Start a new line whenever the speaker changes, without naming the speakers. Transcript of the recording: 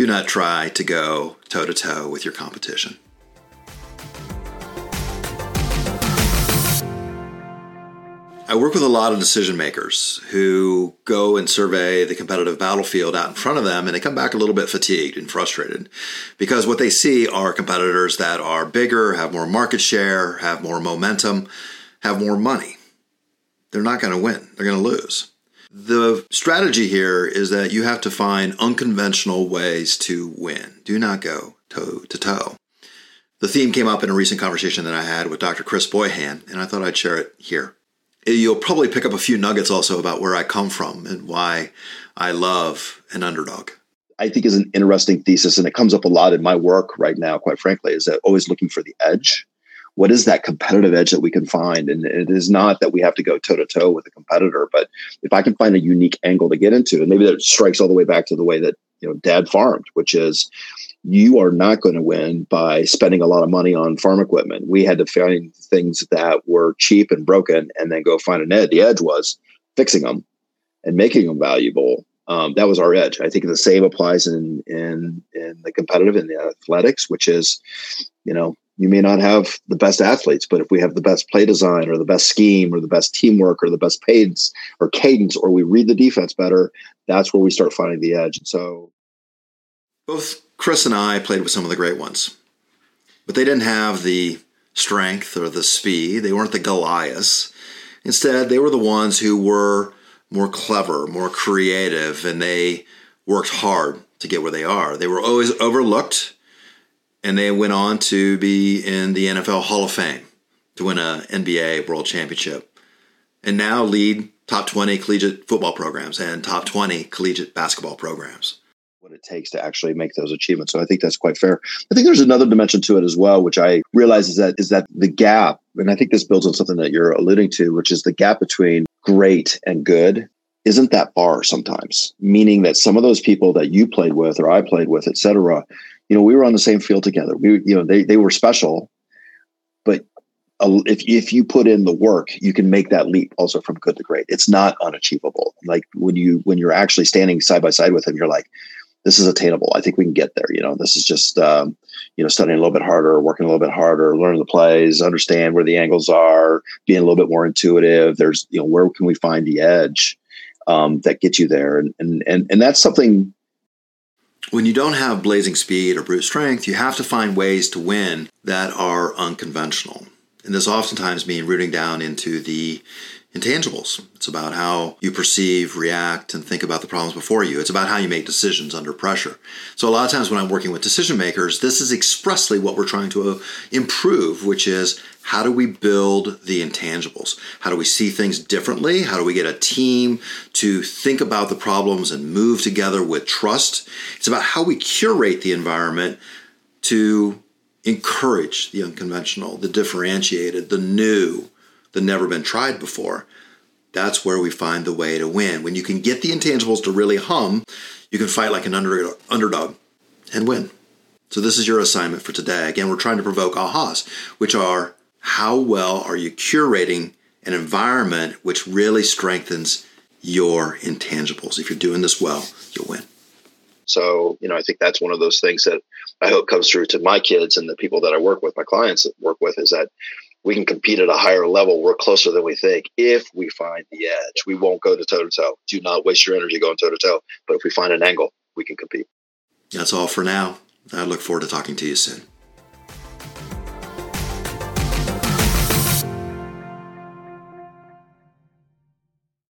Do not try to go toe to toe with your competition. I work with a lot of decision makers who go and survey the competitive battlefield out in front of them and they come back a little bit fatigued and frustrated because what they see are competitors that are bigger, have more market share, have more momentum, have more money. They're not going to win, they're going to lose. The strategy here is that you have to find unconventional ways to win. Do not go toe to toe. The theme came up in a recent conversation that I had with Dr. Chris Boyhan, and I thought I'd share it here you'll probably pick up a few nuggets also about where I come from and why I love an underdog.
I think is an interesting thesis, and it comes up a lot in my work right now. Quite frankly, is that always looking for the edge. What is that competitive edge that we can find? And it is not that we have to go toe to toe with a competitor, but if I can find a unique angle to get into, and maybe that strikes all the way back to the way that you know Dad farmed, which is you are not going to win by spending a lot of money on farm equipment. We had to find things that were cheap and broken and then go find an edge. The edge was fixing them and making them valuable. Um, that was our edge. I think the same applies in in in the competitive in the athletics, which is, you know, you may not have the best athletes, but if we have the best play design or the best scheme or the best teamwork or the best pace or cadence, or we read the defense better, that's where we start finding the edge. And so,
both Chris and I played with some of the great ones, but they didn't have the strength or the speed. They weren't the Goliaths. Instead, they were the ones who were more clever, more creative, and they worked hard to get where they are. They were always overlooked, and they went on to be in the NFL Hall of Fame to win a NBA World Championship, and now lead top 20 collegiate football programs and top 20 collegiate basketball programs
what it takes to actually make those achievements. So I think that's quite fair. I think there's another dimension to it as well, which I realize is that is that the gap, and I think this builds on something that you're alluding to, which is the gap between great and good isn't that far sometimes. Meaning that some of those people that you played with or I played with, et cetera, you know, we were on the same field together. We, you know, they they were special, but if if you put in the work, you can make that leap also from good to great. It's not unachievable. Like when you when you're actually standing side by side with him, you're like, this is attainable. I think we can get there. You know, this is just um, you know studying a little bit harder, working a little bit harder, learning the plays, understand where the angles are, being a little bit more intuitive. There's you know where can we find the edge um, that gets you there, and and and and that's something.
When you don't have blazing speed or brute strength, you have to find ways to win that are unconventional. And this oftentimes means rooting down into the intangibles. It's about how you perceive, react, and think about the problems before you. It's about how you make decisions under pressure. So, a lot of times when I'm working with decision makers, this is expressly what we're trying to uh, improve, which is how do we build the intangibles? How do we see things differently? How do we get a team to think about the problems and move together with trust? It's about how we curate the environment to encourage the unconventional, the differentiated, the new the never been tried before. That's where we find the way to win. When you can get the intangibles to really hum, you can fight like an under, underdog and win. So, this is your assignment for today. Again, we're trying to provoke ahas, which are how well are you curating an environment which really strengthens your intangibles? If you're doing this well, you'll win.
So, you know, I think that's one of those things that I hope comes through to my kids and the people that I work with, my clients that work with, is that we can compete at a higher level. We're closer than we think if we find the edge. We won't go to toe to toe. Do not waste your energy going toe to toe. But if we find an angle, we can compete.
That's all for now. I look forward to talking to you soon.